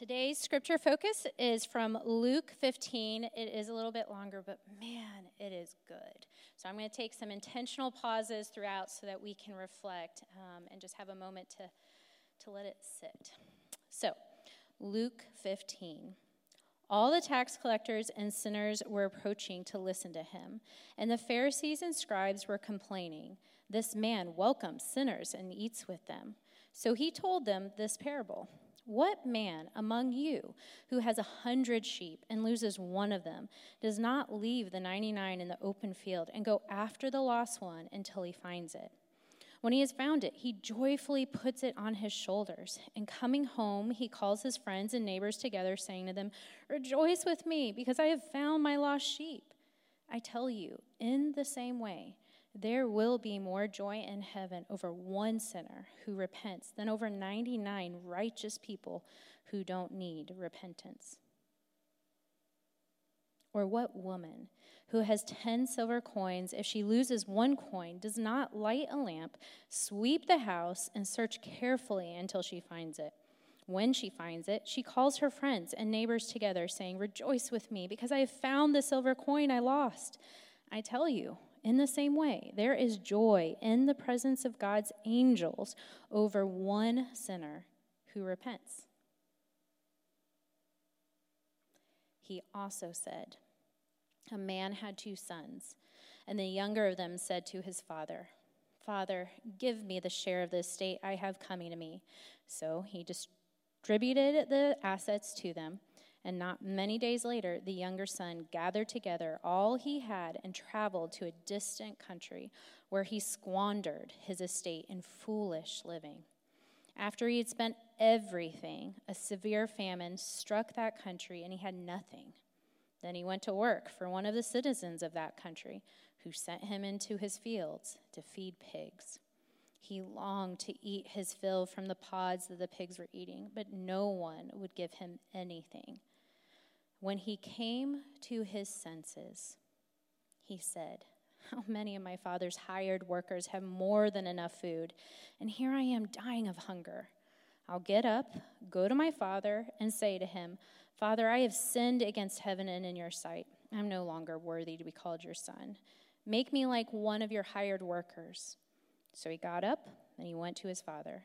Today's scripture focus is from Luke 15. It is a little bit longer, but man, it is good. So I'm going to take some intentional pauses throughout so that we can reflect um, and just have a moment to, to let it sit. So, Luke 15. All the tax collectors and sinners were approaching to listen to him, and the Pharisees and scribes were complaining, This man welcomes sinners and eats with them. So he told them this parable. What man among you who has a hundred sheep and loses one of them does not leave the 99 in the open field and go after the lost one until he finds it? When he has found it, he joyfully puts it on his shoulders. And coming home, he calls his friends and neighbors together, saying to them, Rejoice with me, because I have found my lost sheep. I tell you, in the same way, there will be more joy in heaven over one sinner who repents than over 99 righteous people who don't need repentance. Or what woman who has 10 silver coins, if she loses one coin, does not light a lamp, sweep the house, and search carefully until she finds it? When she finds it, she calls her friends and neighbors together, saying, Rejoice with me, because I have found the silver coin I lost. I tell you, in the same way, there is joy in the presence of God's angels over one sinner who repents. He also said, A man had two sons, and the younger of them said to his father, Father, give me the share of the estate I have coming to me. So he distributed the assets to them. And not many days later, the younger son gathered together all he had and traveled to a distant country where he squandered his estate in foolish living. After he had spent everything, a severe famine struck that country and he had nothing. Then he went to work for one of the citizens of that country, who sent him into his fields to feed pigs. He longed to eat his fill from the pods that the pigs were eating, but no one would give him anything. When he came to his senses, he said, How many of my father's hired workers have more than enough food, and here I am dying of hunger? I'll get up, go to my father, and say to him, Father, I have sinned against heaven and in your sight. I'm no longer worthy to be called your son. Make me like one of your hired workers. So he got up and he went to his father.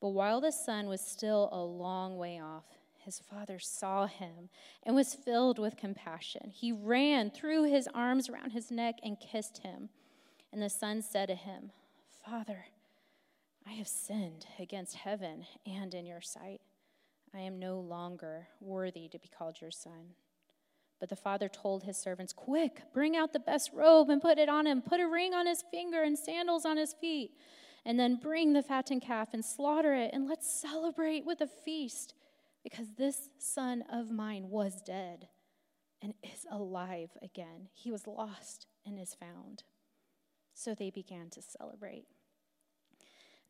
But while the son was still a long way off, his father saw him and was filled with compassion. He ran, threw his arms around his neck, and kissed him. And the son said to him, Father, I have sinned against heaven and in your sight. I am no longer worthy to be called your son. But the father told his servants, Quick, bring out the best robe and put it on him. Put a ring on his finger and sandals on his feet. And then bring the fattened calf and slaughter it, and let's celebrate with a feast because this son of mine was dead and is alive again. He was lost and is found. So they began to celebrate.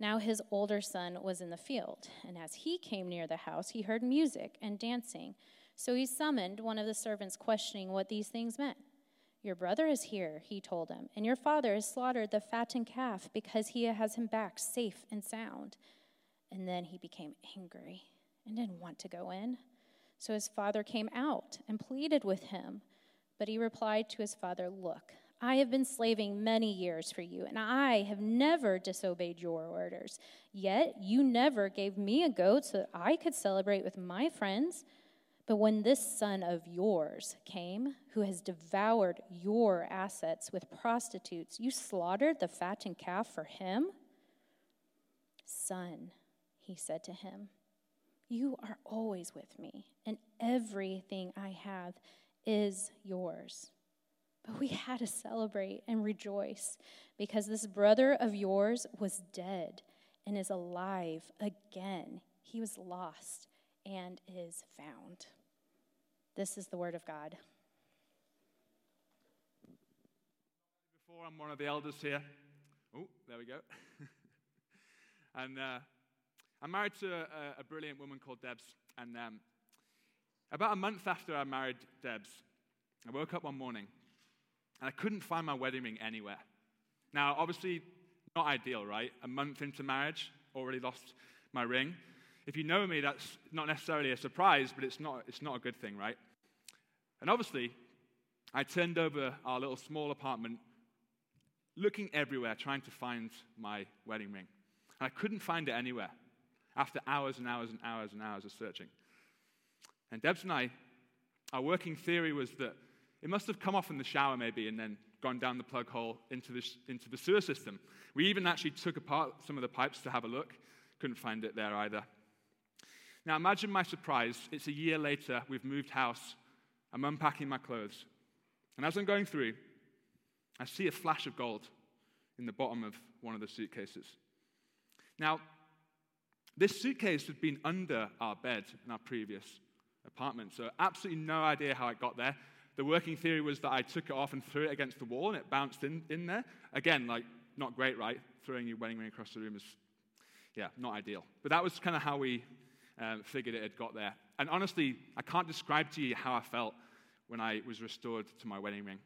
Now his older son was in the field, and as he came near the house, he heard music and dancing. So he summoned one of the servants, questioning what these things meant. Your brother is here, he told him, and your father has slaughtered the fattened calf because he has him back safe and sound. And then he became angry and didn't want to go in. So his father came out and pleaded with him. But he replied to his father, Look, I have been slaving many years for you, and I have never disobeyed your orders. Yet you never gave me a goat so that I could celebrate with my friends. But when this son of yours came, who has devoured your assets with prostitutes, you slaughtered the fattened calf for him? Son, he said to him, you are always with me, and everything I have is yours. But we had to celebrate and rejoice because this brother of yours was dead and is alive again. He was lost and is found. This is the word of God. Before I'm one of the elders here. Oh, there we go. and uh, I'm married to a, a brilliant woman called Debs, and um, about a month after I married Debs, I woke up one morning and I couldn't find my wedding ring anywhere. Now, obviously, not ideal, right? A month into marriage, already lost my ring. if you know me, that's not necessarily a surprise, but it's not, it's not a good thing, right? And obviously, I turned over our little small apartment, looking everywhere, trying to find my wedding ring. And I couldn't find it anywhere after hours and hours and hours and hours of searching. And Debs and I, our working theory was that it must have come off in the shower, maybe, and then gone down the plug hole into the, into the sewer system. We even actually took apart some of the pipes to have a look. Couldn't find it there either. Now, imagine my surprise. It's a year later, we've moved house. I'm unpacking my clothes. And as I'm going through, I see a flash of gold in the bottom of one of the suitcases. Now, this suitcase had been under our bed in our previous apartment, so absolutely no idea how it got there. The working theory was that I took it off and threw it against the wall and it bounced in, in there. Again, like, not great, right? Throwing your wedding ring across the room is, yeah, not ideal. But that was kind of how we um, figured it had got there. And honestly, I can't describe to you how I felt when I was restored to my wedding ring.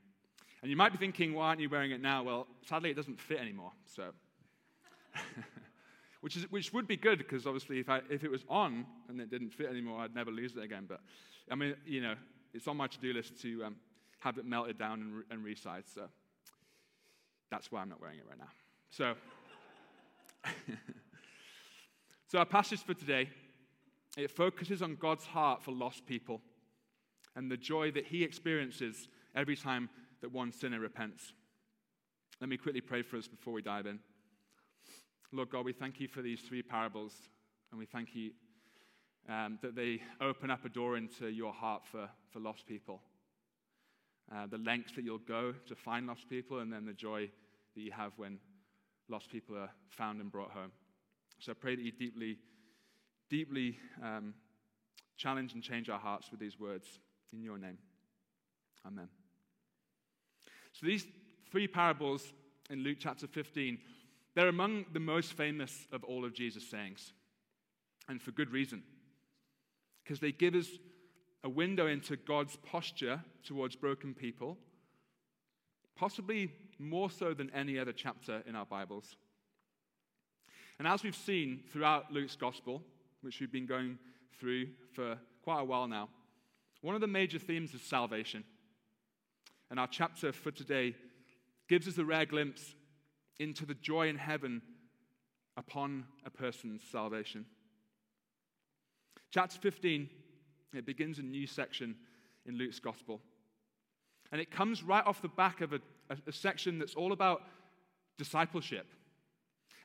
And you might be thinking, why aren't you wearing it now? Well, sadly, it doesn't fit anymore. So, which, is, which would be good because obviously, if, I, if it was on and it didn't fit anymore, I'd never lose it again. But I mean, you know, it's on my to do list to um, have it melted down and, re- and resized. So that's why I'm not wearing it right now. So, so our passage for today it focuses on God's heart for lost people and the joy that He experiences every time that one sinner repents. Let me quickly pray for us before we dive in. Lord God, we thank you for these three parables, and we thank you um, that they open up a door into your heart for, for lost people. Uh, the lengths that you'll go to find lost people, and then the joy that you have when lost people are found and brought home. So I pray that you deeply, deeply um, challenge and change our hearts with these words. In your name. Amen. So these three parables in Luke chapter 15, they're among the most famous of all of Jesus' sayings. And for good reason because they give us a window into God's posture towards broken people, possibly more so than any other chapter in our Bibles. And as we've seen throughout Luke's gospel, which we've been going through for quite a while now, one of the major themes is salvation. And our chapter for today gives us a rare glimpse into the joy in heaven upon a person's salvation. Chapter 15, it begins a new section in Luke's gospel. And it comes right off the back of a, a, a section that's all about discipleship.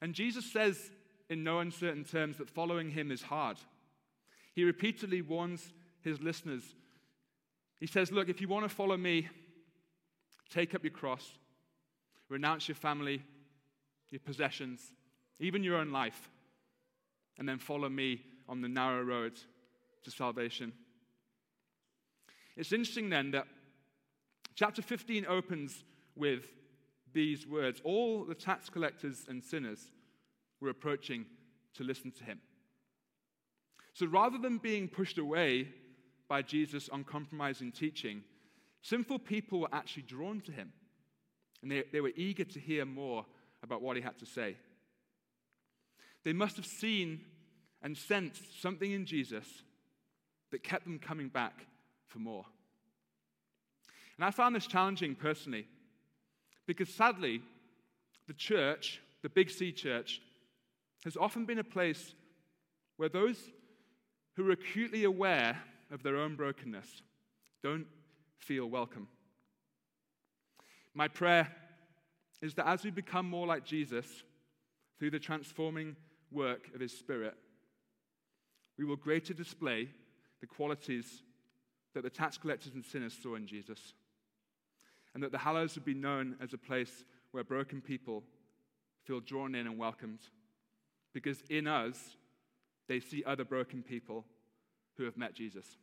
And Jesus says, in no uncertain terms, that following him is hard. He repeatedly warns his listeners. He says, Look, if you want to follow me, take up your cross, renounce your family, your possessions, even your own life, and then follow me on the narrow road to salvation. It's interesting then that chapter 15 opens with these words All the tax collectors and sinners were approaching to listen to him. So rather than being pushed away by Jesus' uncompromising teaching, sinful people were actually drawn to him. And they, they were eager to hear more about what he had to say. They must have seen and sensed something in Jesus that kept them coming back for more. And I found this challenging personally because sadly, the church, the Big C church, has often been a place where those who are acutely aware of their own brokenness don't feel welcome. My prayer is that as we become more like Jesus through the transforming work of His Spirit, we will greater display the qualities that the tax collectors and sinners saw in Jesus. And that the Hallows would be known as a place where broken people feel drawn in and welcomed. Because in us, they see other broken people who have met Jesus.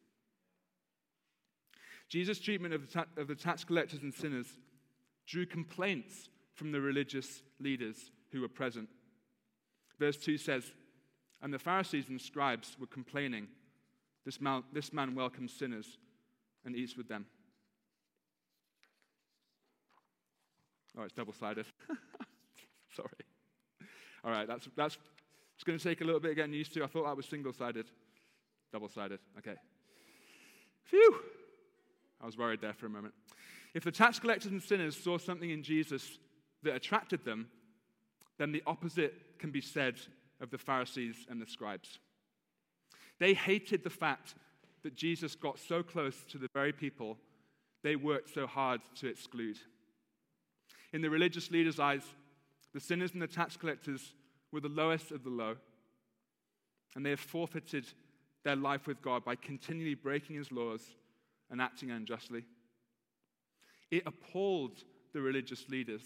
Jesus' treatment of the, ta- of the tax collectors and sinners drew complaints from the religious leaders who were present. Verse 2 says, and the Pharisees and scribes were complaining, This man, this man welcomes sinners and eats with them. Oh, it's double sided. Sorry. All right, that's, that's It's going to take a little bit of getting used to. I thought that was single sided. Double sided. Okay. Phew. I was worried there for a moment. If the tax collectors and sinners saw something in Jesus that attracted them, then the opposite can be said of the Pharisees and the scribes. They hated the fact that Jesus got so close to the very people they worked so hard to exclude. In the religious leaders' eyes, the sinners and the tax collectors were the lowest of the low, and they have forfeited their life with God by continually breaking his laws and acting unjustly. It appalled the religious leaders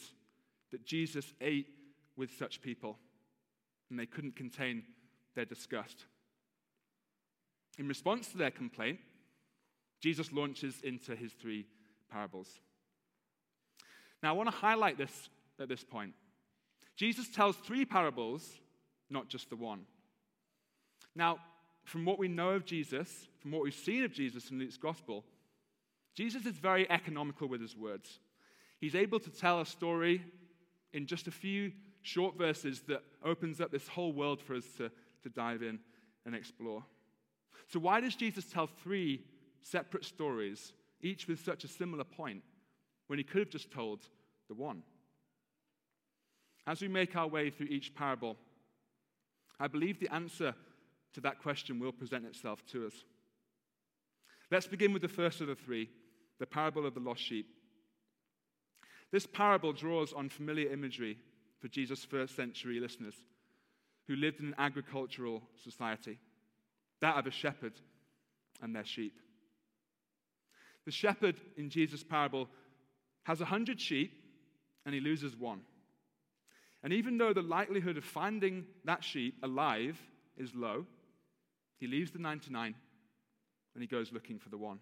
that Jesus ate with such people, and they couldn't contain their disgust. In response to their complaint, Jesus launches into his three parables. Now, I want to highlight this at this point. Jesus tells three parables, not just the one. Now, from what we know of Jesus, from what we've seen of Jesus in Luke's gospel, Jesus is very economical with his words. He's able to tell a story in just a few short verses that opens up this whole world for us to, to dive in and explore. So, why does Jesus tell three separate stories, each with such a similar point, when he could have just told the one? As we make our way through each parable, I believe the answer to that question will present itself to us. Let's begin with the first of the three the parable of the lost sheep. This parable draws on familiar imagery for Jesus' first century listeners who lived in an agricultural society, that of a shepherd and their sheep. The shepherd in Jesus' parable has a hundred sheep and he loses one. And even though the likelihood of finding that sheep alive is low, he leaves the 99 and he goes looking for the one.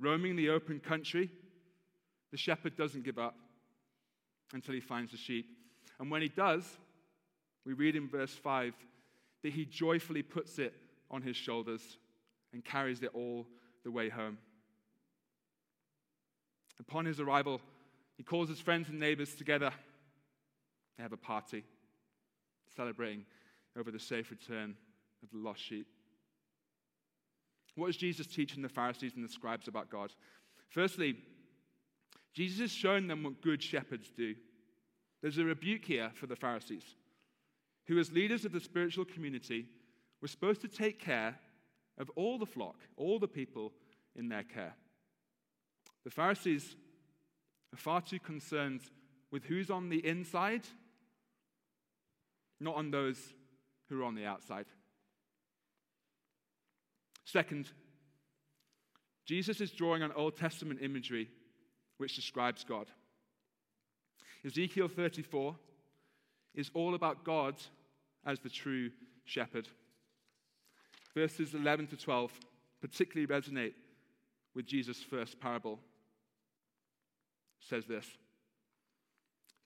Roaming the open country, the shepherd doesn't give up until he finds the sheep. And when he does, we read in verse 5 that he joyfully puts it on his shoulders and carries it all the way home. Upon his arrival, he calls his friends and neighbors together. They have a party, celebrating over the safe return of the lost sheep. What is Jesus teaching the Pharisees and the scribes about God? Firstly, Jesus is showing them what good shepherds do. There's a rebuke here for the Pharisees, who, as leaders of the spiritual community, were supposed to take care of all the flock, all the people in their care. The Pharisees are far too concerned with who's on the inside, not on those who are on the outside. Second, Jesus is drawing on Old Testament imagery which describes God. Ezekiel 34 is all about God as the true shepherd. Verses 11 to 12 particularly resonate with Jesus' first parable. It says this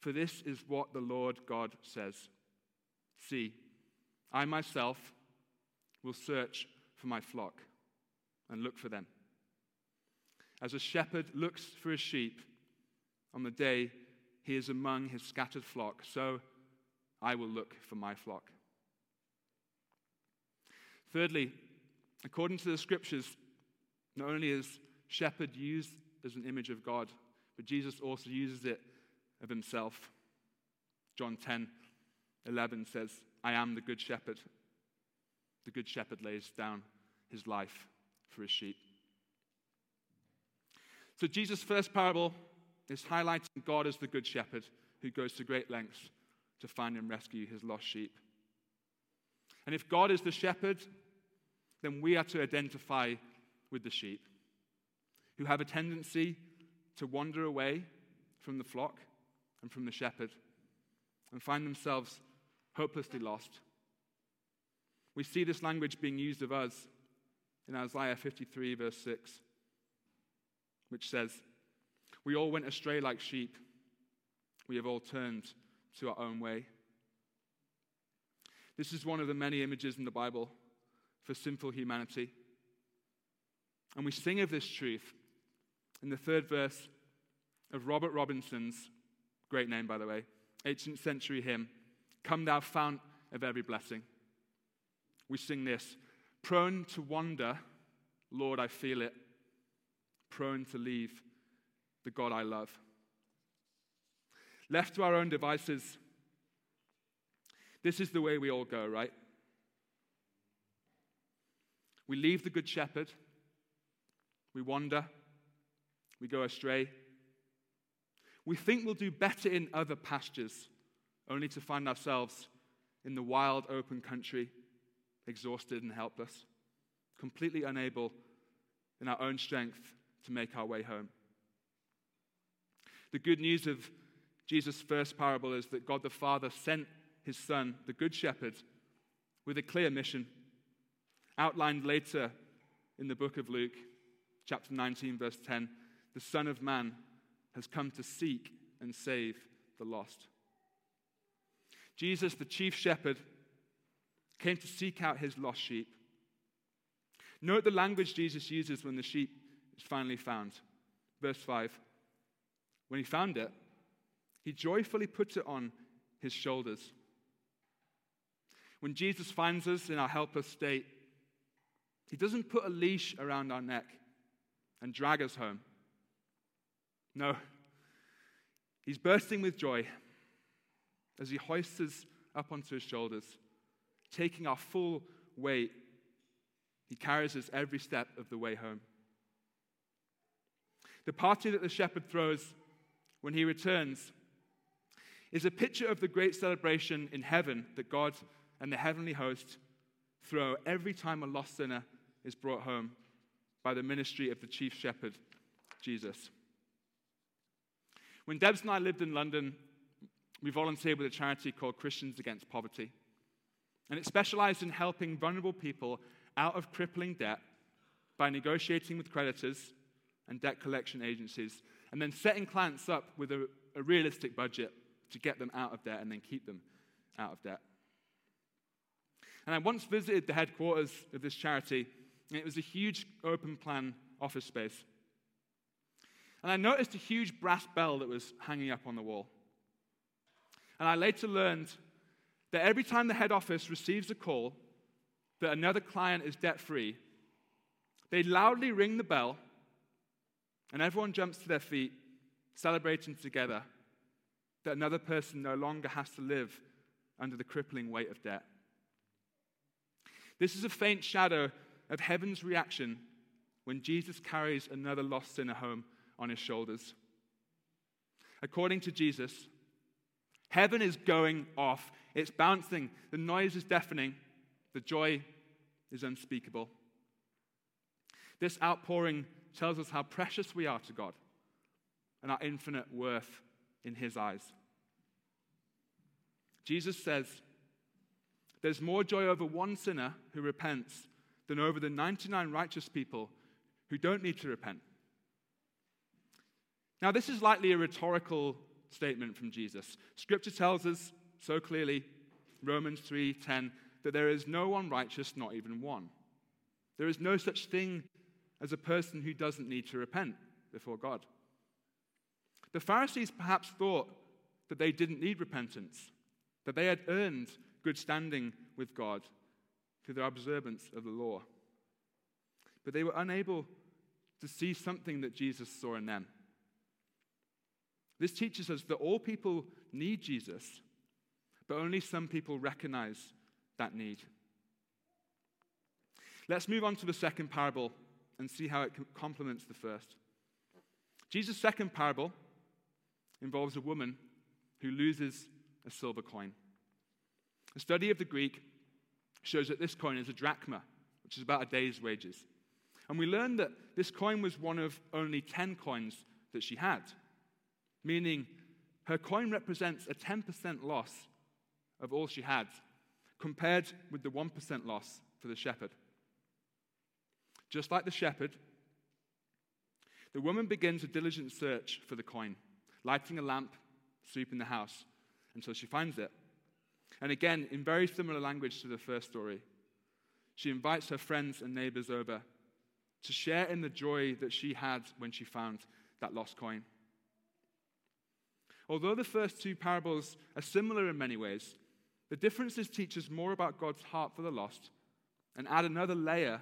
For this is what the Lord God says See, I myself will search for my flock and look for them. As a shepherd looks for his sheep on the day he is among his scattered flock, so I will look for my flock. Thirdly, according to the scriptures, not only is shepherd used as an image of God, but Jesus also uses it of himself. John 10 11 says, I am the good shepherd. The good shepherd lays down his life for his sheep. So, Jesus' first parable is highlighting God as the good shepherd who goes to great lengths to find and rescue his lost sheep. And if God is the shepherd, then we are to identify with the sheep who have a tendency to wander away from the flock and from the shepherd and find themselves hopelessly lost. We see this language being used of us in Isaiah 53, verse 6, which says, We all went astray like sheep, we have all turned to our own way. This is one of the many images in the Bible for sinful humanity. And we sing of this truth in the third verse of Robert Robinson's, great name by the way, 18th century hymn, Come Thou Fount of every blessing. We sing this prone to wander, Lord, I feel it, prone to leave the God I love. Left to our own devices, this is the way we all go, right? We leave the Good Shepherd, we wander, we go astray. We think we'll do better in other pastures, only to find ourselves in the wild, open country, exhausted and helpless, completely unable in our own strength to make our way home. The good news of Jesus' first parable is that God the Father sent his Son, the Good Shepherd, with a clear mission, outlined later in the book of Luke, chapter 19, verse 10. The Son of Man has come to seek and save the lost. Jesus, the chief shepherd, came to seek out his lost sheep. Note the language Jesus uses when the sheep is finally found. Verse 5 When he found it, he joyfully put it on his shoulders. When Jesus finds us in our helpless state, he doesn't put a leash around our neck and drag us home. No, he's bursting with joy as he hoists us up onto his shoulders, taking our full weight. He carries us every step of the way home. The party that the shepherd throws when he returns is a picture of the great celebration in heaven that God and the heavenly host throw every time a lost sinner is brought home by the ministry of the chief shepherd, Jesus. When Debs and I lived in London, we volunteered with a charity called Christians Against Poverty. And it specialized in helping vulnerable people out of crippling debt by negotiating with creditors and debt collection agencies, and then setting clients up with a, a realistic budget to get them out of debt and then keep them out of debt. And I once visited the headquarters of this charity, and it was a huge open plan office space. And I noticed a huge brass bell that was hanging up on the wall. And I later learned that every time the head office receives a call that another client is debt free, they loudly ring the bell, and everyone jumps to their feet, celebrating together that another person no longer has to live under the crippling weight of debt. This is a faint shadow of heaven's reaction when Jesus carries another lost sinner home on his shoulders. According to Jesus, heaven is going off. It's bouncing. The noise is deafening. The joy is unspeakable. This outpouring tells us how precious we are to God and our infinite worth in His eyes. Jesus says, There's more joy over one sinner who repents than over the 99 righteous people who don't need to repent. Now, this is likely a rhetorical statement from Jesus. Scripture tells us so clearly, Romans 3:10, that there is no one righteous, not even one. There is no such thing as a person who doesn't need to repent before God. The Pharisees perhaps thought that they didn't need repentance, that they had earned good standing with God through their observance of the law. But they were unable to see something that Jesus saw in them. This teaches us that all people need Jesus, but only some people recognize that need. Let's move on to the second parable and see how it complements the first. Jesus' second parable involves a woman who loses a silver coin. A study of the Greek shows that this coin is a drachma, which is about a day's wages. And we learn that this coin was one of only 10 coins that she had, meaning her coin represents a 10% loss of all she had, compared with the 1% loss for the shepherd. Just like the shepherd, the woman begins a diligent search for the coin, lighting a lamp, sweeping the house until she finds it. And again, in very similar language to the first story, she invites her friends and neighbors over to share in the joy that she had when she found that lost coin. Although the first two parables are similar in many ways, The differences teach us more about God's heart for the lost and add another layer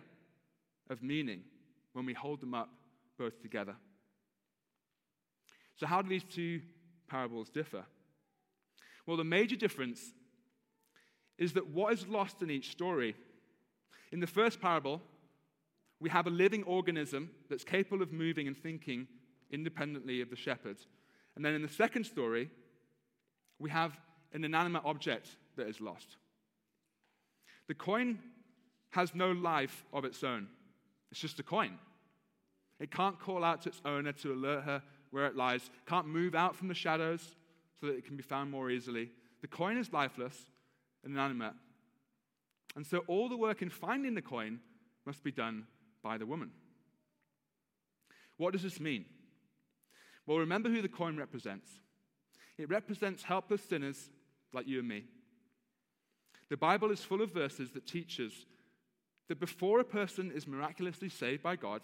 of meaning when we hold them up both together. So, how do these two parables differ? Well, the major difference is that what is lost in each story. In the first parable, we have a living organism that's capable of moving and thinking independently of the shepherd. And then in the second story, we have an inanimate object that is lost. The coin has no life of its own, it's just a coin. It can't call out to its owner to alert her where it lies, can't move out from the shadows so that it can be found more easily. The coin is lifeless and inanimate. And so all the work in finding the coin must be done by the woman. What does this mean? Well, remember who the coin represents. It represents helpless sinners like you and me. The Bible is full of verses that teach us that before a person is miraculously saved by God,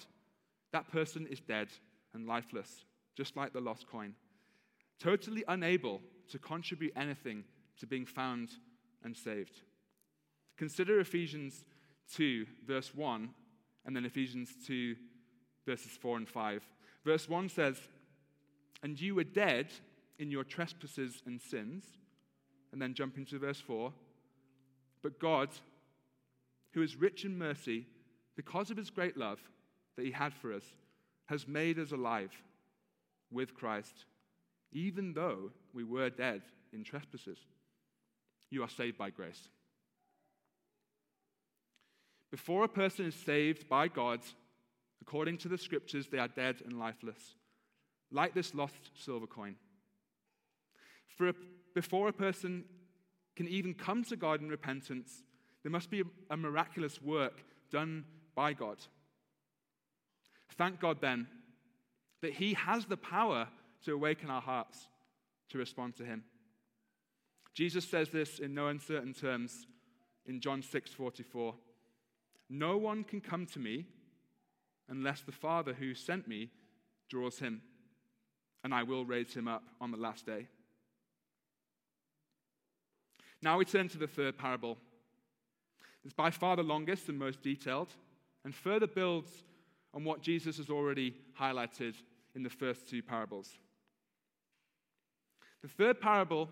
that person is dead and lifeless, just like the lost coin, totally unable to contribute anything to being found and saved. Consider Ephesians 2, verse 1, and then Ephesians 2, verses 4 and 5. Verse 1 says, And you were dead in your trespasses and sins. And then jump into verse 4. But God, who is rich in mercy, because of his great love that he had for us, has made us alive with Christ, even though we were dead in trespasses. You are saved by grace. Before a person is saved by God, according to the scriptures, they are dead and lifeless, like this lost silver coin. For a, before a person can even come to God in repentance, there must be a, miraculous work done by God. Thank God then that He has the power to awaken our hearts to respond to Him. Jesus says this in no uncertain terms in John 6 44. No one can come to me unless the Father who sent me draws him, and I will raise him up on the last day. Now we turn to the third parable. It's by far the longest and most detailed, and further builds on what Jesus has already highlighted in the first two parables. The third parable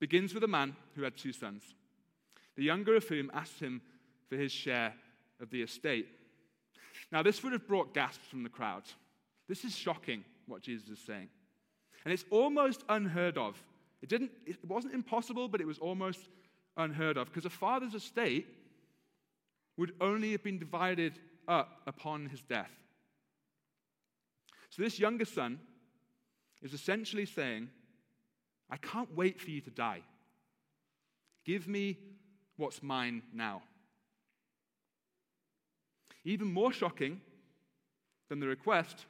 begins with a man who had two sons, the younger of whom asked him for his share of the estate. Now, this would have brought gasps from the crowd. This is shocking what Jesus is saying. And it's almost unheard of. It, didn't, it wasn't impossible, but it was almost unheard of because a father's estate would only have been divided up upon his death. So, this younger son is essentially saying, I can't wait for you to die. Give me what's mine now. Even more shocking than the request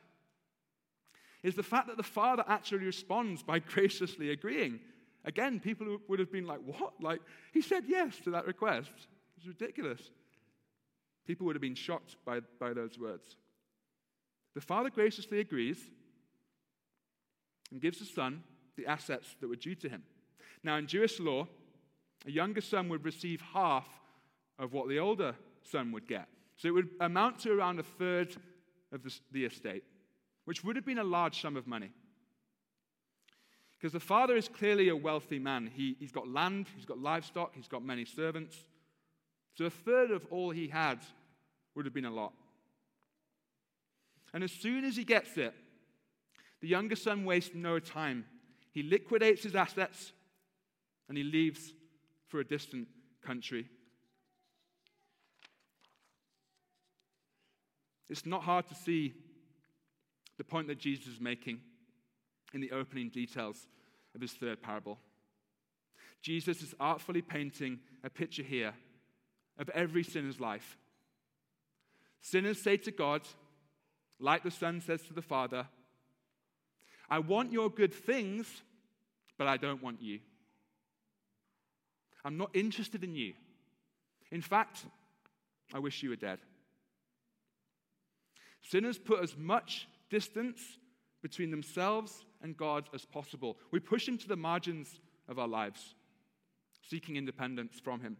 is the fact that the father actually responds by graciously agreeing. Again, people would have been like, What? Like, he said yes to that request. It's ridiculous. People would have been shocked by, by those words. The father graciously agrees and gives the son the assets that were due to him. Now, in Jewish law, a younger son would receive half of what the older son would get. So it would amount to around a third of the, the estate, which would have been a large sum of money. Because the father is clearly a wealthy man. He, he's got land, he's got livestock, he's got many servants. So a third of all he had would have been a lot. And as soon as he gets it, the younger son wastes no time. He liquidates his assets and he leaves for a distant country. It's not hard to see the point that Jesus is making in the opening details of his third parable. Jesus is artfully painting a picture here of every sinner's life. Sinners say to God, like the Son says to the Father, I want your good things, but I don't want you. I'm not interested in you. In fact, I wish you were dead. Sinners put as much distance between themselves and God as possible. We push him to the margins of our lives. seeking independence from him.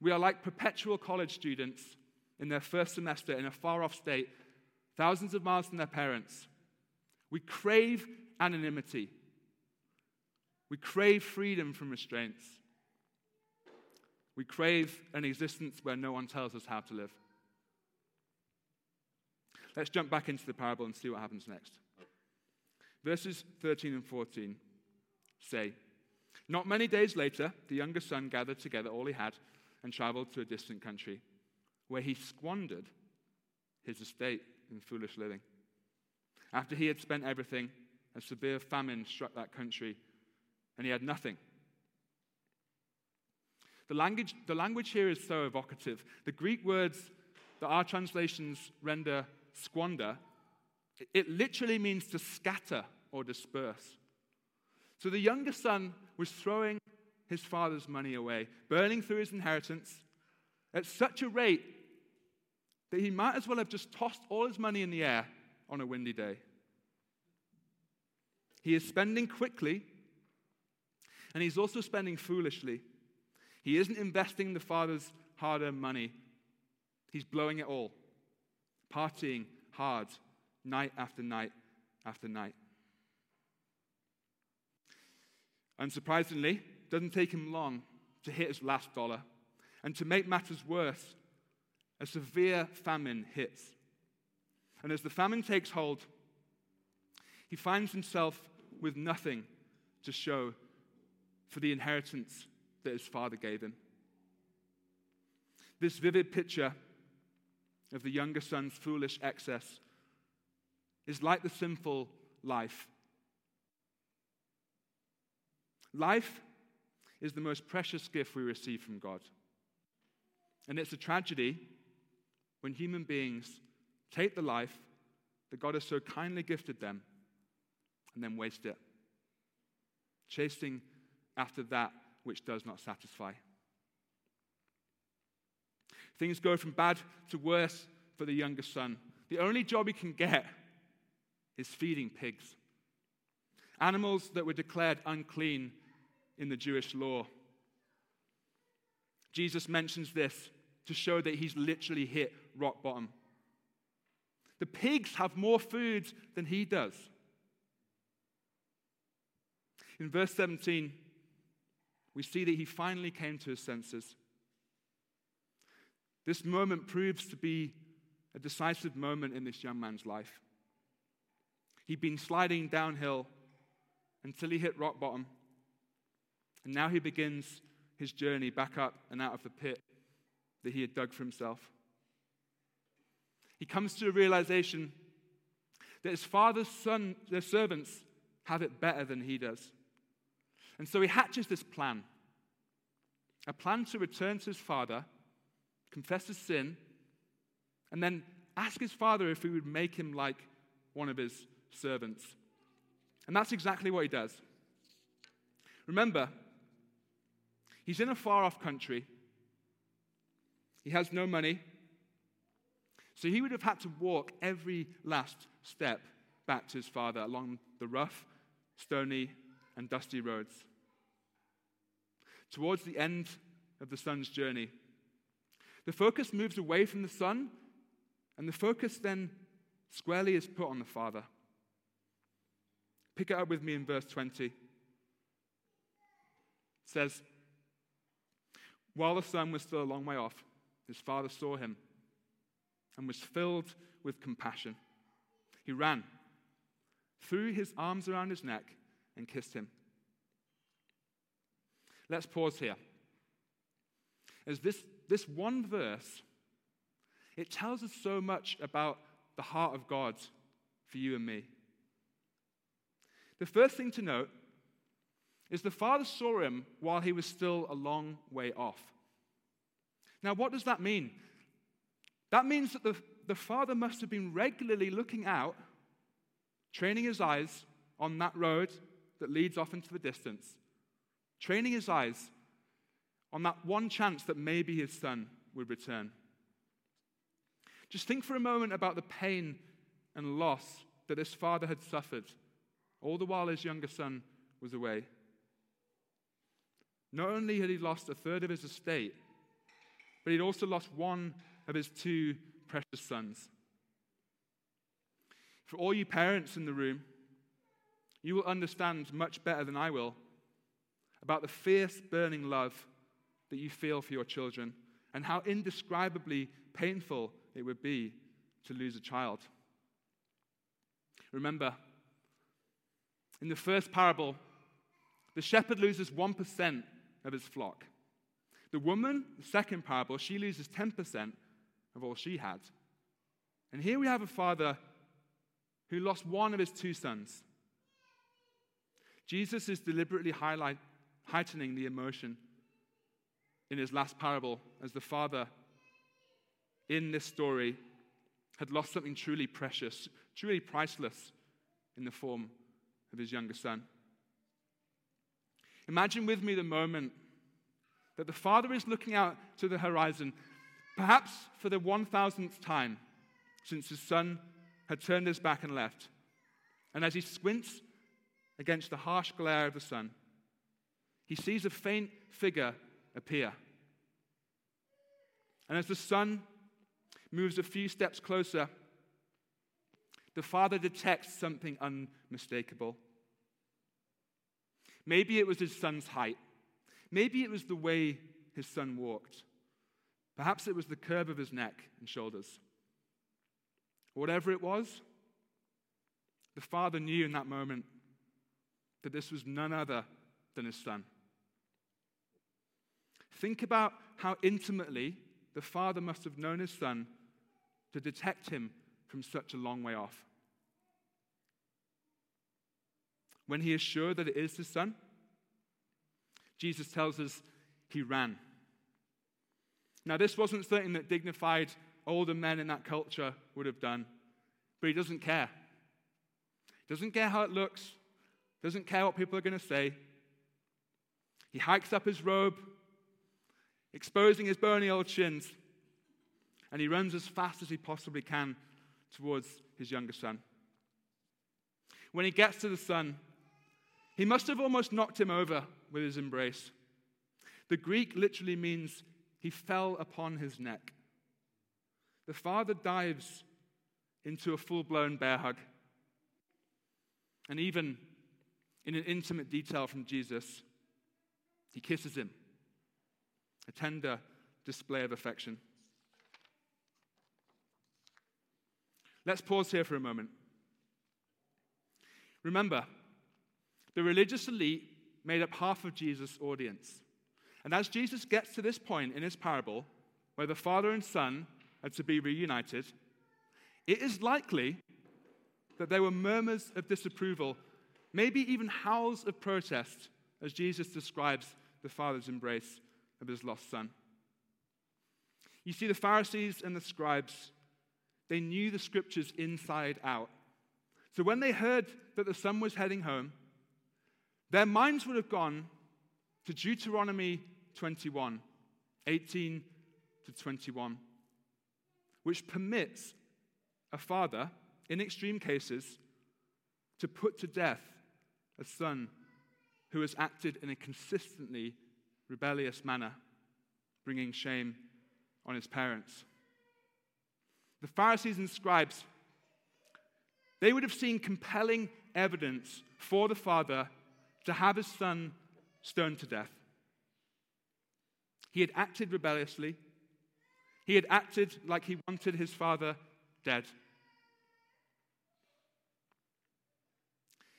We are like perpetual college students in their first semester in a far off state, thousands of miles from their parents. We crave anonymity. We crave freedom from restraints. We crave an existence where no one tells us how to live. Let's jump back into the parable and see what happens next. Verses 13 and 14 say, Not many days later, the younger son gathered together all he had and traveled to a distant country where he squandered his estate in foolish living. After he had spent everything, a severe famine struck that country and he had nothing. The language, the language here is so evocative. The Greek words that our translations render squander, it literally means to scatter or disperse. So the younger son was throwing his father's money away, burning through his inheritance at such a rate that he might as well have just tossed all his money in the air on a windy day. He is spending quickly, and he's also spending foolishly. He isn't investing the father's hard earned money, he's blowing it all partying hard night after night after night. Unsurprisingly, it doesn't take him long to hit his last dollar. And to make matters worse, a severe famine hits. And as the famine takes hold, he finds himself with nothing to show for the inheritance that his father gave him. This vivid picture of the younger son's foolish excess is like the sinful life. Life is the most precious gift we receive from God. And it's a tragedy when human beings take the life that God has so kindly gifted them and then waste it, chasing after that which does not satisfy. Things go from bad to worse for the younger son. The only job he can get is feeding pigs, animals that were declared unclean in the Jewish law. Jesus mentions this to show that he's literally hit rock bottom. The pigs have more food than he does. In verse 17, we see that he finally came to his senses. This moment proves to be a decisive moment in this young man's life. He'd been sliding downhill until he hit rock bottom, and now he begins his journey back up and out of the pit that he had dug for himself. He comes to a realization that his father's son, their servants, have it better than he does. And so he hatches this plan a plan to return to his father confess his sin, and then ask his father if he would make him like one of his servants. And that's exactly what he does. Remember, he's in a far off country, he has no money, so he would have had to walk every last step back to his father along the rough, stony, and dusty roads. Towards the end of the son's journey, the focus moves away from the Son, and the focus then squarely is put on the Father. Pick it up with me in verse 20. It says, While the son was still a long way off, his father saw him and was filled with compassion. He ran, threw his arms around his neck, and kissed him. Let's pause here. As this this one verse, it tells us so much about the heart of God for you and me. The first thing to note is the father saw him while he was still a long way off. Now, what does that mean? That means that the, the father must have been regularly looking out, training his eyes on that road that leads off into the distance, training his eyes on that one chance that maybe his son would return. Just think for a moment about the pain and loss that his father had suffered, all the while his younger son was away. Not only had he lost a third of his estate, but he'd also lost one of his two precious sons. For all you parents in the room, you will understand much better than I will about the fierce, burning love that you feel for your children and how indescribably painful it would be to lose a child. Remember, in the first parable, the shepherd loses 1% of his flock. The woman, the second parable, she loses 10% of all she had. And here we have a father who lost one of his two sons. Jesus is deliberately highlight, heightening the emotion in his last parable as the father in this story had lost something truly precious, truly priceless in the form of his younger son. Imagine with me the moment that the father is looking out to the horizon, perhaps for the 1000th time since his son had turned his back and left. And as he squints against the harsh glare of the sun, he sees a faint figure appear. And as the son moves a few steps closer, the father detects something unmistakable. Maybe it was his son's height. Maybe it was the way his son walked. Perhaps it was the curve of his neck and shoulders. Whatever it was, the father knew in that moment that this was none other than his son. Think about how intimately the father must have known his son to detect him from such a long way off. When he is sure that it is his son, Jesus tells us he ran. Now, this wasn't something that dignified older men in that culture would have done, but he doesn't care. Doesn't care how it looks, doesn't care what people are going to say. He hikes up his robe, exposing his bony old shins, and he runs as fast as he possibly can towards his younger son. When he gets to the son, he must have almost knocked him over with his embrace. The Greek literally means he fell upon his neck. The father dives into a full blown bear hug. And even in an intimate detail from Jesus, he kisses him, a tender display of affection. Let's pause here for a moment. Remember, the religious elite made up half of Jesus' audience. And as Jesus gets to this point in his parable, where the father and son are to be reunited, it is likely that there were murmurs of disapproval, maybe even howls of protest, as Jesus describes the father's embrace of his lost son. You see, the Pharisees and the scribes, they knew the scriptures inside out. So when they heard that the son was heading home, their minds would have gone to Deuteronomy 21, 18 to 21, which permits a father, in extreme cases, to put to death a son who has acted in a consistently rebellious manner, bringing shame on his parents. The Pharisees and scribes, they would have seen compelling evidence for the father to have his son stoned to death. He had acted rebelliously. He had acted like he wanted his father dead.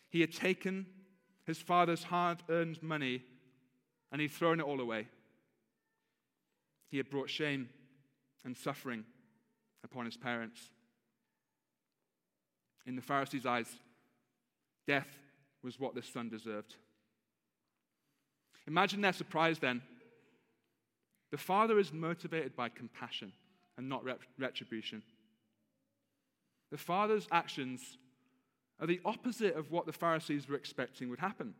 He had taken his father's hard earned money and he'd thrown it all away. He had brought shame and suffering upon his parents. In the Pharisees' eyes, death was what this son deserved. Imagine their surprise then. The father is motivated by compassion and not retribution. The father's actions are the opposite of what the Pharisees were expecting would happen.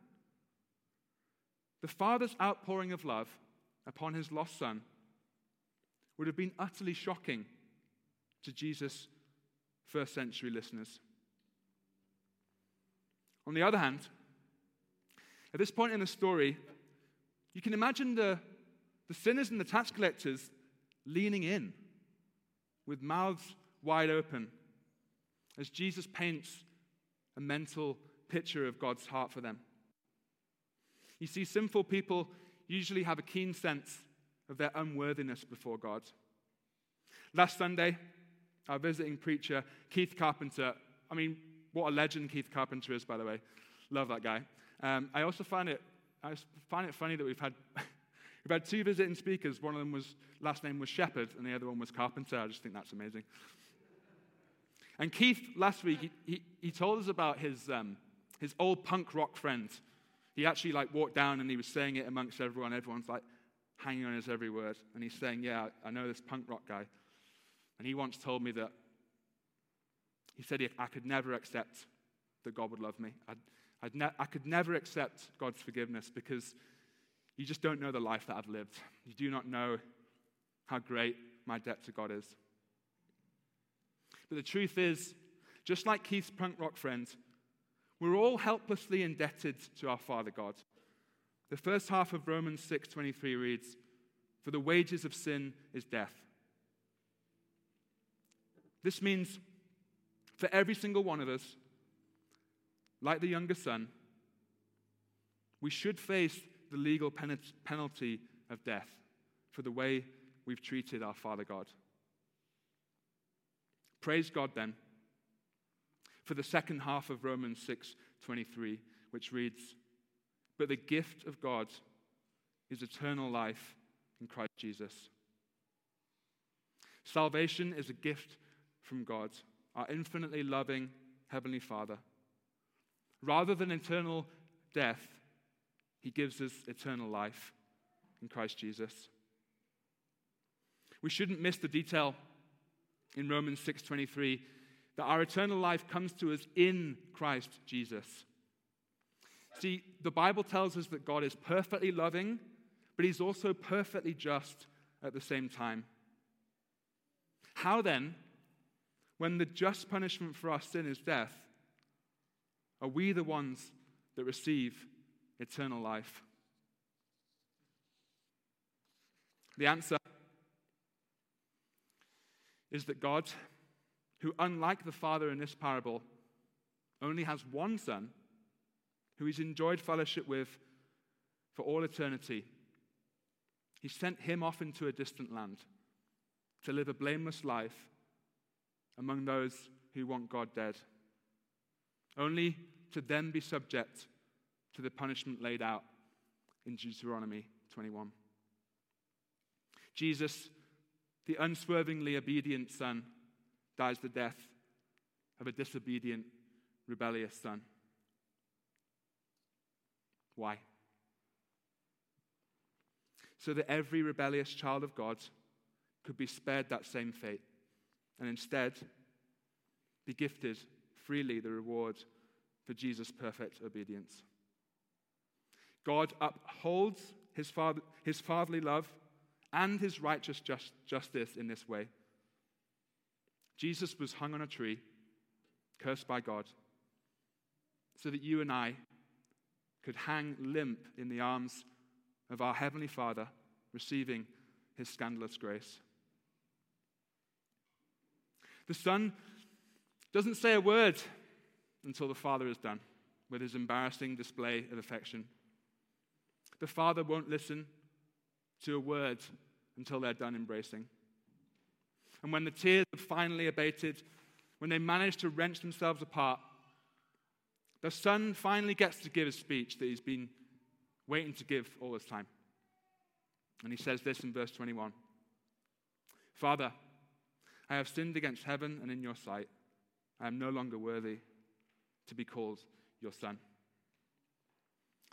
The father's outpouring of love upon his lost son would have been utterly shocking to Jesus' first century listeners. On the other hand, at this point in the story, You can imagine the, the sinners and the tax collectors leaning in with mouths wide open as Jesus paints a mental picture of God's heart for them. You see, sinful people usually have a keen sense of their unworthiness before God. Last Sunday, our visiting preacher, Keith Carpenter, I mean, what a legend Keith Carpenter is, by the way. Love that guy. Um, I also find it, I find it funny that we've had, we've had two visiting speakers. One of them was, last name was Shepherd, and the other one was Carpenter. I just think that's amazing. And Keith, last week, he, he, he told us about his, um, his old punk rock friend. He actually like walked down and he was saying it amongst everyone. Everyone's like hanging on his every word. And he's saying, Yeah, I know this punk rock guy. And he once told me that he said he, I could never accept that God would love me. I'd, ne- I could never accept God's forgiveness because you just don't know the life that I've lived. You do not know how great my debt to God is. But the truth is, just like Keith's punk rock friend, we're all helplessly indebted to our Father God. The first half of Romans 6:23 reads, "For the wages of sin is death." This means for every single one of us, like the younger son, we should face the legal penalty of death for the way we've treated our Father God. Praise God then for the second half of Romans 6:23 which reads but the gift of God is eternal life in Christ Jesus. Salvation is a gift from God, our infinitely loving heavenly Father. Rather than eternal death, he gives us eternal life in Christ Jesus. We shouldn't miss the detail in Romans 6:23 that our eternal life comes to us in Christ Jesus. See, the Bible tells us that God is perfectly loving, but he's also perfectly just at the same time. How then, when the just punishment for our sin is death, are we the ones that receive eternal life? The answer is that God, who, unlike the Father in this parable, only has one Son, who he's enjoyed fellowship with for all eternity, he sent him off into a distant land to live a blameless life among those who want God dead, only to then be subject to the punishment laid out in Deuteronomy 21. Jesus the unswervingly obedient son dies the death of a disobedient, rebellious son. Why? So that every rebellious child of God could be spared that same fate and instead be gifted freely the reward for Jesus' perfect obedience. God upholds his, father, his fatherly love and his righteous just, justice in this way. Jesus was hung on a tree, cursed by God, so that you and I could hang limp in the arms of our Heavenly Father, receiving his scandalous grace. The Son doesn't say a word until the Father is done with his embarrassing display of affection. The Father won't listen to a word until they're done embracing. And when the tears have finally abated, when they manage to wrench themselves apart, the son finally gets to give a speech that he's been waiting to give all this time. And he says this in verse 21 Father, I have sinned against heaven and in your sight. I am no longer worthy to be called your son.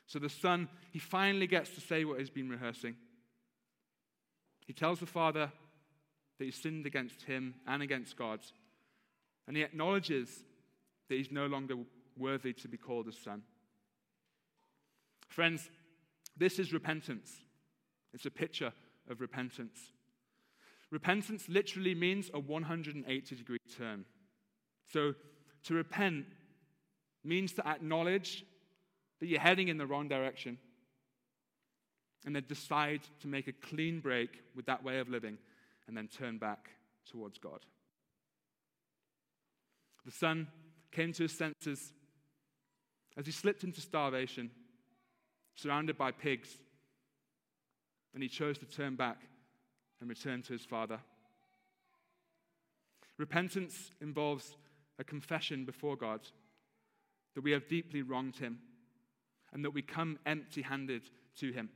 So the son, he finally gets to say what he's been rehearsing. He tells the father that he's sinned against him and against God, and he acknowledges that he's no longer worthy to be called a son. Friends, this is repentance. It's a picture of repentance. Repentance literally means a 180 degree turn. So to repent means to acknowledge that you're heading in the wrong direction and they'd decide to make a clean break with that way of living and then turn back towards God. The son came to his senses as he slipped into starvation, surrounded by pigs, and he chose to turn back and return to his father. Repentance involves a confession before God that we have deeply wronged him and that we come empty handed to him.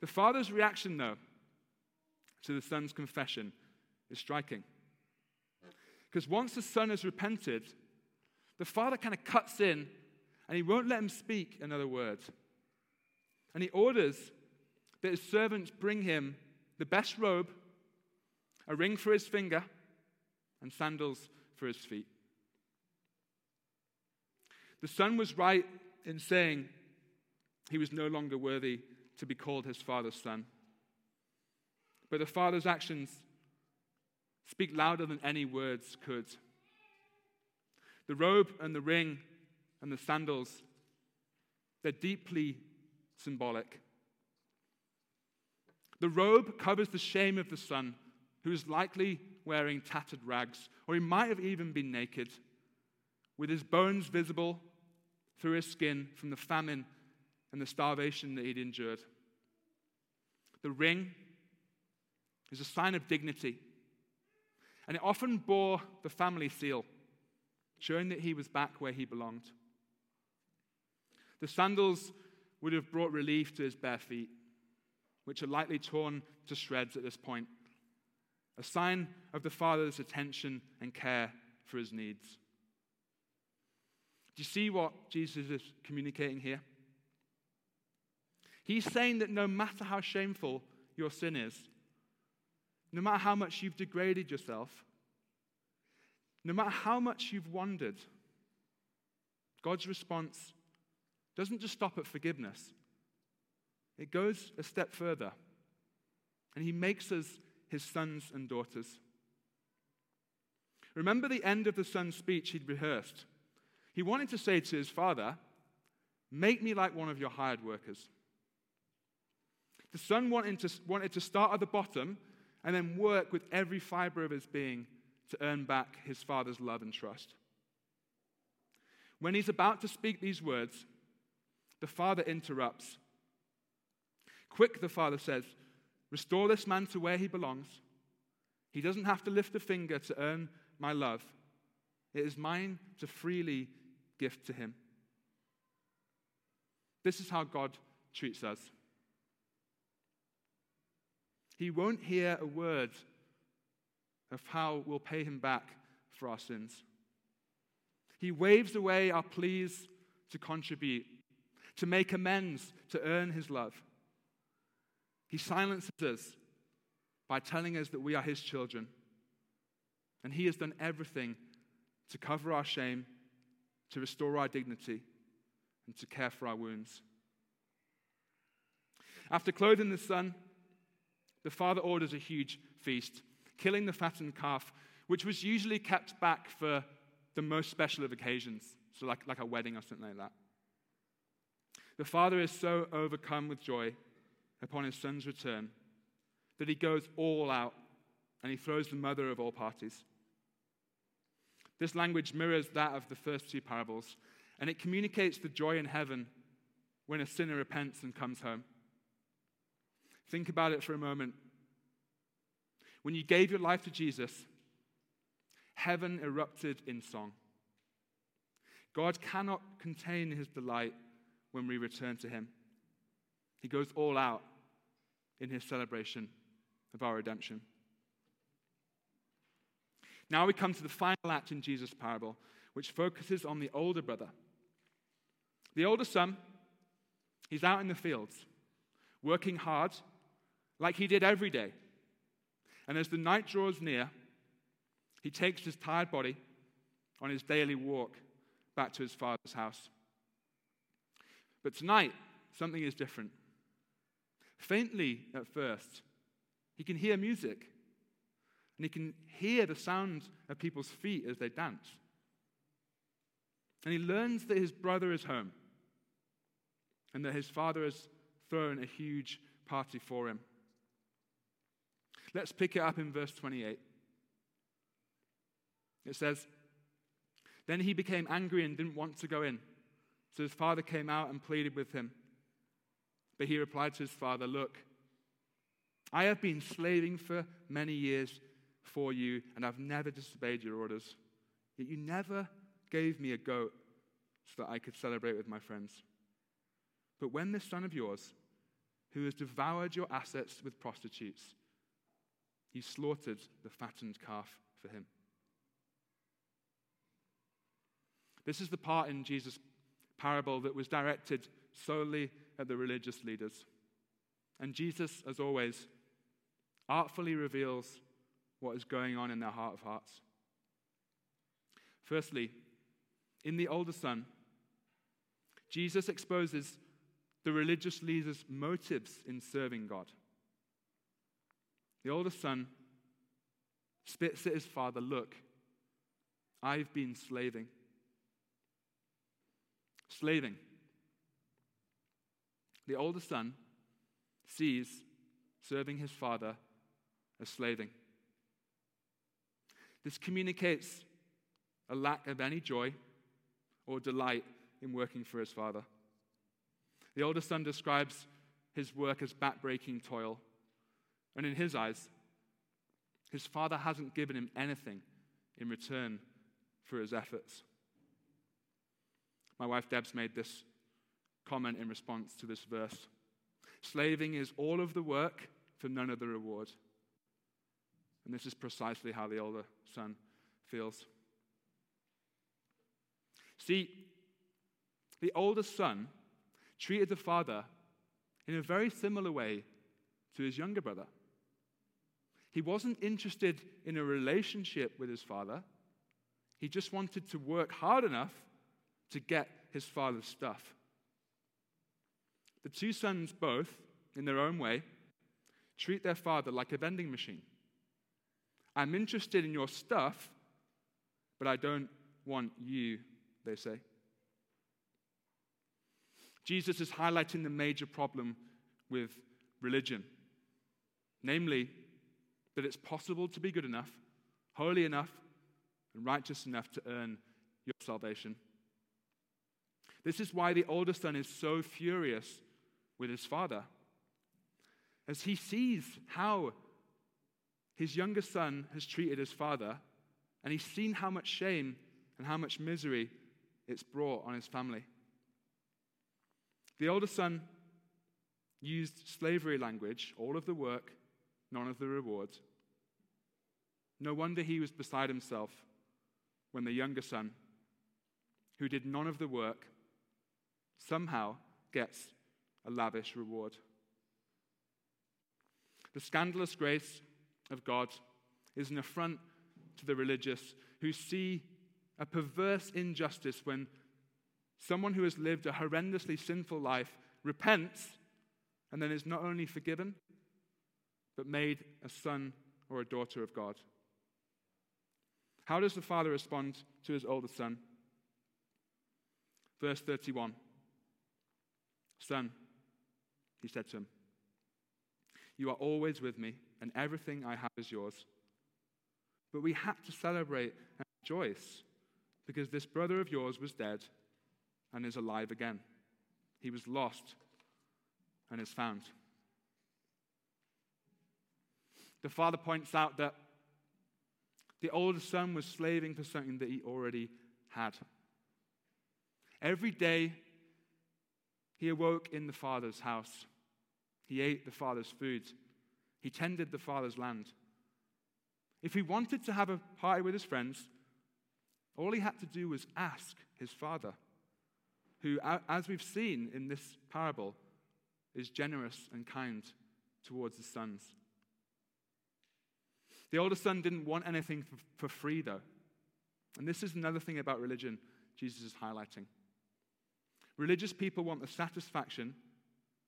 The father's reaction, though, to the son's confession is striking. Because once the son has repented, the father kind of cuts in and he won't let him speak another word. And he orders that his servants bring him the best robe, a ring for his finger, and sandals for his feet. The son was right in saying he was no longer worthy to be called his father's son. But the father's actions speak louder than any words could. The robe and the ring and the sandals, they're deeply symbolic. The robe covers the shame of the son, who is likely wearing tattered rags, or he might have even been naked, with his bones visible through his skin from the famine and the starvation that he'd endured. The ring is a sign of dignity, and it often bore the family seal, showing that he was back where he belonged. The sandals would have brought relief to his bare feet, which are likely torn to shreds at this point, a sign of the father's attention and care for his needs. Do you see what Jesus is communicating here? He's saying that no matter how shameful your sin is, no matter how much you've degraded yourself, no matter how much you've wandered, God's response doesn't just stop at forgiveness, it goes a step further. And He makes us His sons and daughters. Remember the end of the son's speech he'd rehearsed? He wanted to say to his father, Make me like one of your hired workers. The son wanted to, wanted to start at the bottom and then work with every fiber of his being to earn back his father's love and trust. When he's about to speak these words, the father interrupts. Quick, the father says, restore this man to where he belongs. He doesn't have to lift a finger to earn my love. It is mine to freely gift to him. This is how God treats us. He won't hear a word of how we'll pay him back for our sins. He waves away our pleas to contribute, to make amends, to earn his love. He silences us by telling us that we are his children. And he has done everything to cover our shame, to restore our dignity, and to care for our wounds. After clothing the son, the father orders a huge feast, killing the fattened calf, which was usually kept back for the most special of occasions, so like, like a wedding or something like that. The father is so overcome with joy upon his son's return that he goes all out and he throws the mother of all parties. This language mirrors that of the first two parables, and it communicates the joy in heaven when a sinner repents and comes home. Think about it for a moment. When you gave your life to Jesus, heaven erupted in song. God cannot contain his delight when we return to him. He goes all out in his celebration of our redemption. Now we come to the final act in Jesus' parable, which focuses on the older brother. The older son, he's out in the fields, working hard like he did every day. And as the night draws near, he takes his tired body on his daily walk back to his father's house. But tonight, something is different. Faintly at first, he can hear music, and he can hear the sound of people's feet as they dance. And he learns that his brother is home and that his father has thrown a huge party for him. Let's pick it up in verse 28. It says, Then he became angry and didn't want to go in. So his father came out and pleaded with him. But he replied to his father, Look, I have been slaving for many years for you, and I've never disobeyed your orders. Yet you never gave me a goat so that I could celebrate with my friends. But when this son of yours, who has devoured your assets with prostitutes, you slaughtered the fattened calf for him. This is the part in Jesus' parable that was directed solely at the religious leaders. And Jesus, as always, artfully reveals what is going on in their heart of hearts. Firstly, in the older son, Jesus exposes the religious leaders' motives in serving God. The older son spits at his father Look, I've been slaving. Slaving. The older son sees serving his father as slaving. This communicates a lack of any joy or delight in working for his father. The older son describes his work as backbreaking toil, and in his eyes, his father hasn't given him anything in return for his efforts. My wife Deb's made this comment in response to this verse. Slaving is all of the work for none of the reward. And this is precisely how the older son feels. See, the older son treated the father in a very similar way to his younger brother. He wasn't interested in a relationship with his father, he just wanted to work hard enough to get his father's stuff. The two sons both, in their own way, treat their father like a vending machine. I'm interested in your stuff, but I don't want you, they say. Jesus is highlighting the major problem with religion namely, that it's possible to be good enough, holy enough, and righteous enough to earn your salvation. This is why the older son is so furious with his father, as he sees how his younger son has treated his father, and he's seen how much shame and how much misery it's brought on his family. The older son used slavery language, all of the work, none of the reward. No wonder he was beside himself when the younger son, who did none of the work, somehow gets a lavish reward. The scandalous grace of God is an affront to the religious who see a perverse injustice when Someone who has lived a horrendously sinful life repents and then is not only forgiven, but made a son or a daughter of God. How does the father respond to his older son? Verse 31 Son, he said to him, You are always with me, and everything I have is yours. But we had to celebrate and rejoice because this brother of yours was dead and is alive again. He was lost and is found. The father points out that the older son was slaving for something that he already had. Every day, he awoke in the father's house. He ate the father's food. He tended the father's land. If he wanted to have a party with his friends, all he had to do was ask his father who, as we've seen in this parable, is generous and kind towards his sons. The older son didn't want anything for free, though. And this is another thing about religion Jesus is highlighting. Religious people want the satisfaction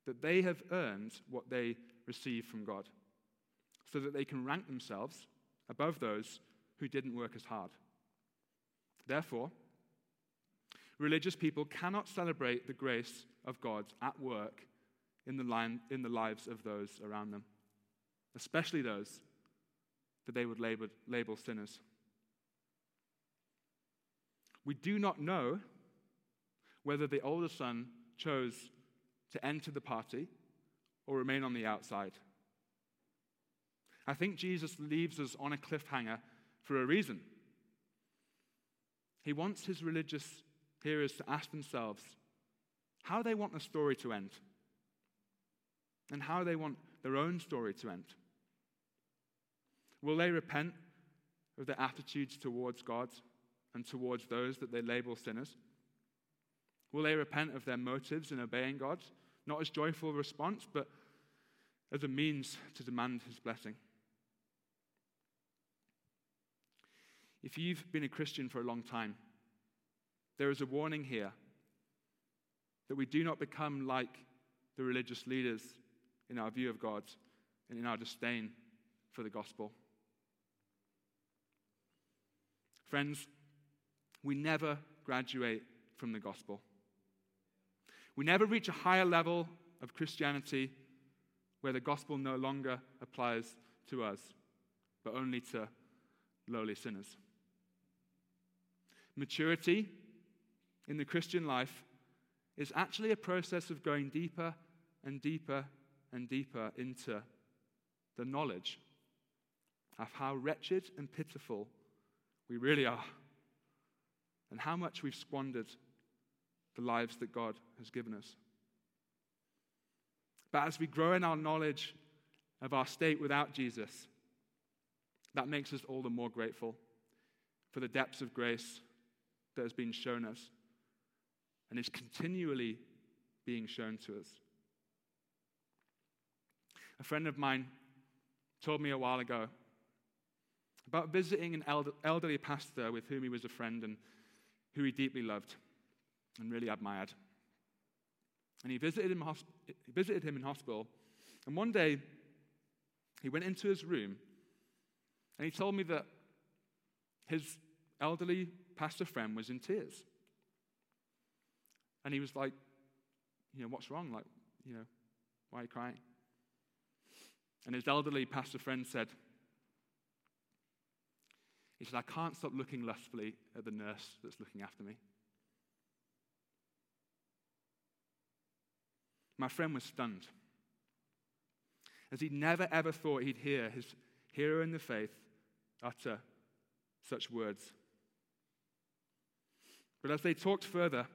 that they have earned what they receive from God, so that they can rank themselves above those who didn't work as hard. Therefore, religious people cannot celebrate the grace of God at work in the, line, in the lives of those around them, especially those that they would label, label sinners. We do not know whether the older son chose to enter the party or remain on the outside. I think Jesus leaves us on a cliffhanger for a reason. He wants his religious hearers to ask themselves how they want the story to end and how they want their own story to end. Will they repent of their attitudes towards God and towards those that they label sinners? Will they repent of their motives in obeying God? Not as joyful a response, but as a means to demand his blessing. If you've been a Christian for a long time, there is a warning here that we do not become like the religious leaders in our view of God and in our disdain for the gospel. Friends, we never graduate from the gospel. We never reach a higher level of Christianity where the gospel no longer applies to us, but only to lowly sinners. Maturity in the Christian life is actually a process of going deeper and deeper and deeper into the knowledge of how wretched and pitiful we really are and how much we've squandered the lives that God has given us. But as we grow in our knowledge of our state without Jesus, that makes us all the more grateful for the depths of grace that has been shown us and is continually being shown to us. A friend of mine told me a while ago about visiting an elderly pastor with whom he was a friend and who he deeply loved and really admired. And he visited him, he visited him in hospital. And one day, he went into his room and he told me that his elderly pastor friend was in tears. And he was like, You know, what's wrong? Like, you know, why are you crying? And his elderly pastor friend said, He said, I can't stop looking lustfully at the nurse that's looking after me. My friend was stunned, as he never ever thought he'd hear his hero in the faith utter such words. But as they talked further,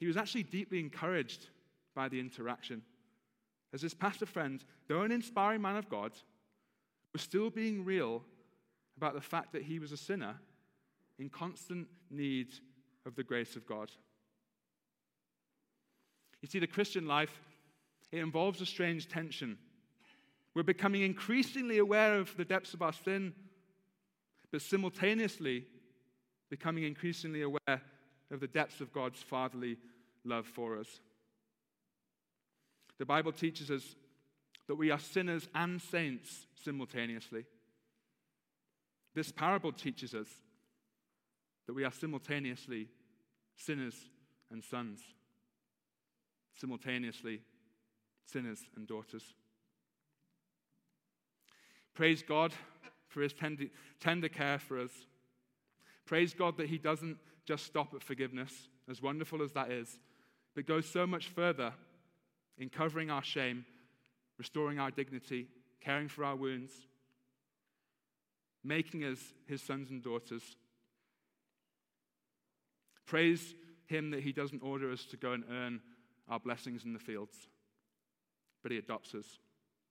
he was actually deeply encouraged by the interaction. As his pastor friend, though an inspiring man of God, was still being real about the fact that he was a sinner in constant need of the grace of God. You see, the Christian life, it involves a strange tension. We're becoming increasingly aware of the depths of our sin, but simultaneously becoming increasingly aware of the depths of God's fatherly love for us. The Bible teaches us that we are sinners and saints simultaneously. This parable teaches us that we are simultaneously sinners and sons, simultaneously sinners and daughters. Praise God for his tender, tender care for us. Praise God that he doesn't just stop at forgiveness, as wonderful as that is, but goes so much further in covering our shame, restoring our dignity, caring for our wounds, making us his sons and daughters. Praise him that he doesn't order us to go and earn our blessings in the fields, but he adopts us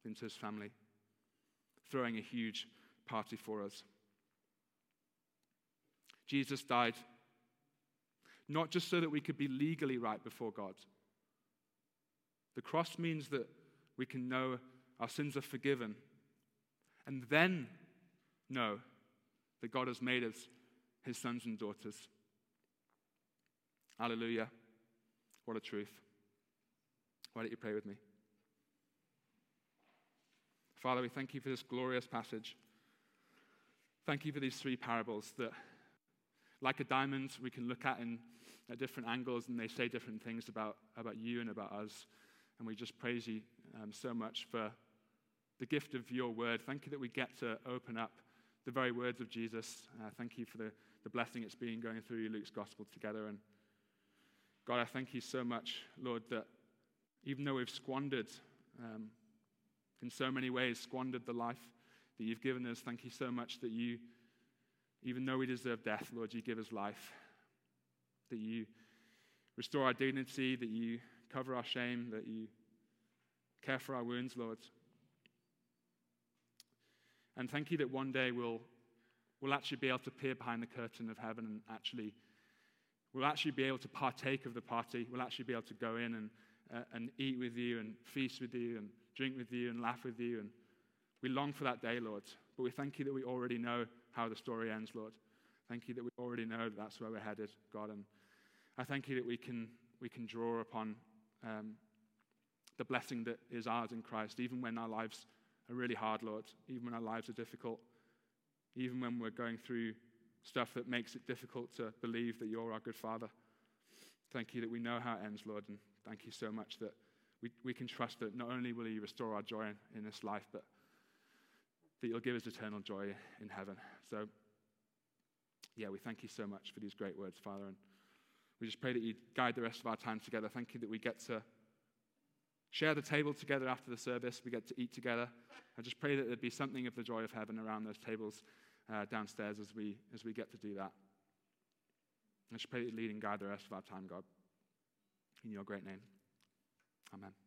into his family, throwing a huge party for us. Jesus died not just so that we could be legally right before God. The cross means that we can know our sins are forgiven and then know that God has made us his sons and daughters. Hallelujah. What a truth. Why don't you pray with me? Father, we thank you for this glorious passage. Thank you for these three parables that, like a diamond, we can look at in at different angles and they say different things about, about you and about us. And we just praise you um, so much for the gift of your word. Thank you that we get to open up the very words of Jesus. Uh, thank you for the, the blessing it's been going through Luke's gospel together. And God, I thank you so much, Lord, that even though we've squandered, um, in so many ways, squandered the life that you've given us, thank you so much that you, even though we deserve death, Lord, you give us life. That you restore our dignity, that you cover our shame, that you care for our wounds, Lord. And thank you that one day we'll, we'll actually be able to peer behind the curtain of heaven and actually, we'll actually be able to partake of the party. We'll actually be able to go in and, uh, and eat with you and feast with you and drink with you and laugh with you. And we long for that day, Lord. But we thank you that we already know how the story ends, Lord. Thank you that we already know that that's where we're headed, God. And I thank you that we can, we can draw upon um, the blessing that is ours in Christ, even when our lives are really hard, Lord, even when our lives are difficult, even when we're going through stuff that makes it difficult to believe that you're our good Father. Thank you that we know how it ends, Lord, and thank you so much that we, we can trust that not only will you restore our joy in, in this life, but that you'll give us eternal joy in heaven. So, yeah, we thank you so much for these great words, Father. And we just pray that you guide the rest of our time together. Thank you that we get to share the table together after the service. We get to eat together. I just pray that there'd be something of the joy of heaven around those tables uh, downstairs as we, as we get to do that. I just pray that you lead and guide the rest of our time, God. In your great name. Amen.